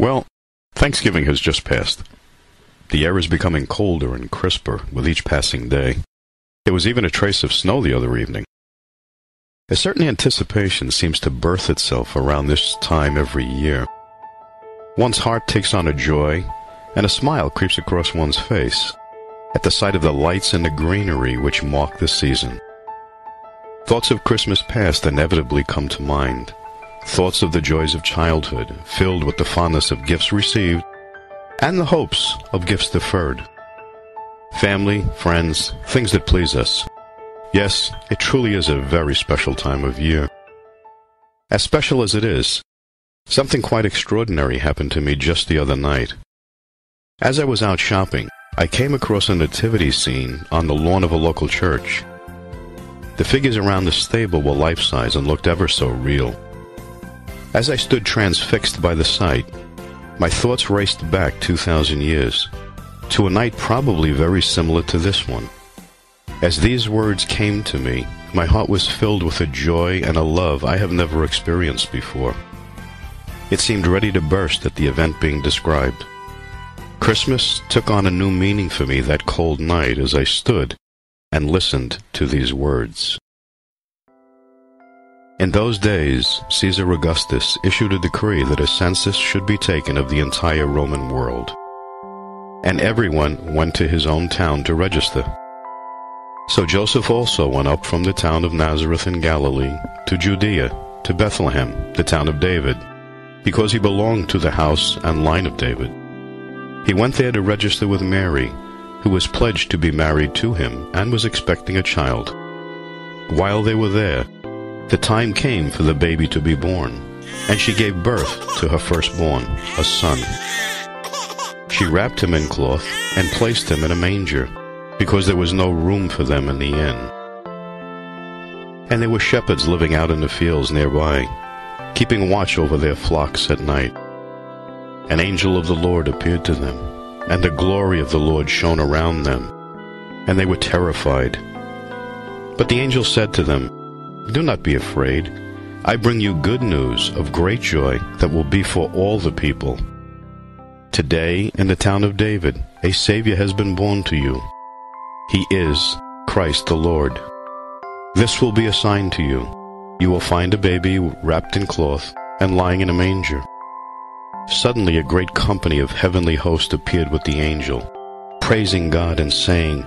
Well, Thanksgiving has just passed. The air is becoming colder and crisper with each passing day. There was even a trace of snow the other evening. A certain anticipation seems to birth itself around this time every year. One's heart takes on a joy, and a smile creeps across one's face at the sight of the lights and the greenery which mark the season. Thoughts of Christmas past inevitably come to mind. Thoughts of the joys of childhood, filled with the fondness of gifts received and the hopes of gifts deferred. Family, friends, things that please us. Yes, it truly is a very special time of year. As special as it is, something quite extraordinary happened to me just the other night. As I was out shopping, I came across a nativity scene on the lawn of a local church. The figures around the stable were life-size and looked ever so real. As I stood transfixed by the sight, my thoughts raced back 2,000 years, to a night probably very similar to this one. As these words came to me, my heart was filled with a joy and a love I have never experienced before. It seemed ready to burst at the event being described. Christmas took on a new meaning for me that cold night as I stood and listened to these words. In those days, Caesar Augustus issued a decree that a census should be taken of the entire Roman world. And everyone went to his own town to register. So Joseph also went up from the town of Nazareth in Galilee to Judea, to Bethlehem, the town of David, because he belonged to the house and line of David. He went there to register with Mary, who was pledged to be married to him and was expecting a child. While they were there, the time came for the baby to be born, and she gave birth to her firstborn, a son. She wrapped him in cloth and placed him in a manger, because there was no room for them in the inn. And there were shepherds living out in the fields nearby, keeping watch over their flocks at night. An angel of the Lord appeared to them, and the glory of the Lord shone around them, and they were terrified. But the angel said to them, do not be afraid. I bring you good news of great joy that will be for all the people. Today, in the town of David, a Savior has been born to you. He is Christ the Lord. This will be a sign to you. You will find a baby wrapped in cloth and lying in a manger. Suddenly a great company of heavenly hosts appeared with the angel, praising God and saying,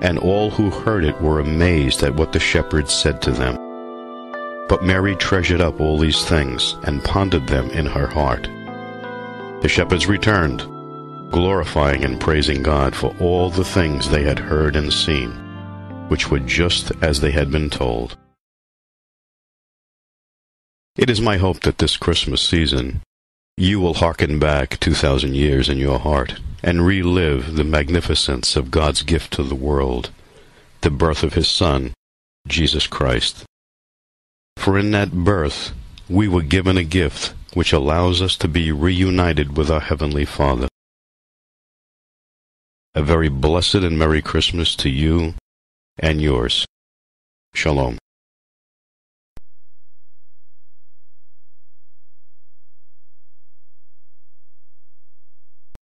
and all who heard it were amazed at what the shepherds said to them. But Mary treasured up all these things and pondered them in her heart. The shepherds returned, glorifying and praising God for all the things they had heard and seen, which were just as they had been told. It is my hope that this Christmas season you will hearken back 2,000 years in your heart and relive the magnificence of God's gift to the world, the birth of His Son, Jesus Christ. For in that birth we were given a gift which allows us to be reunited with our Heavenly Father. A very blessed and Merry Christmas to you and yours. Shalom.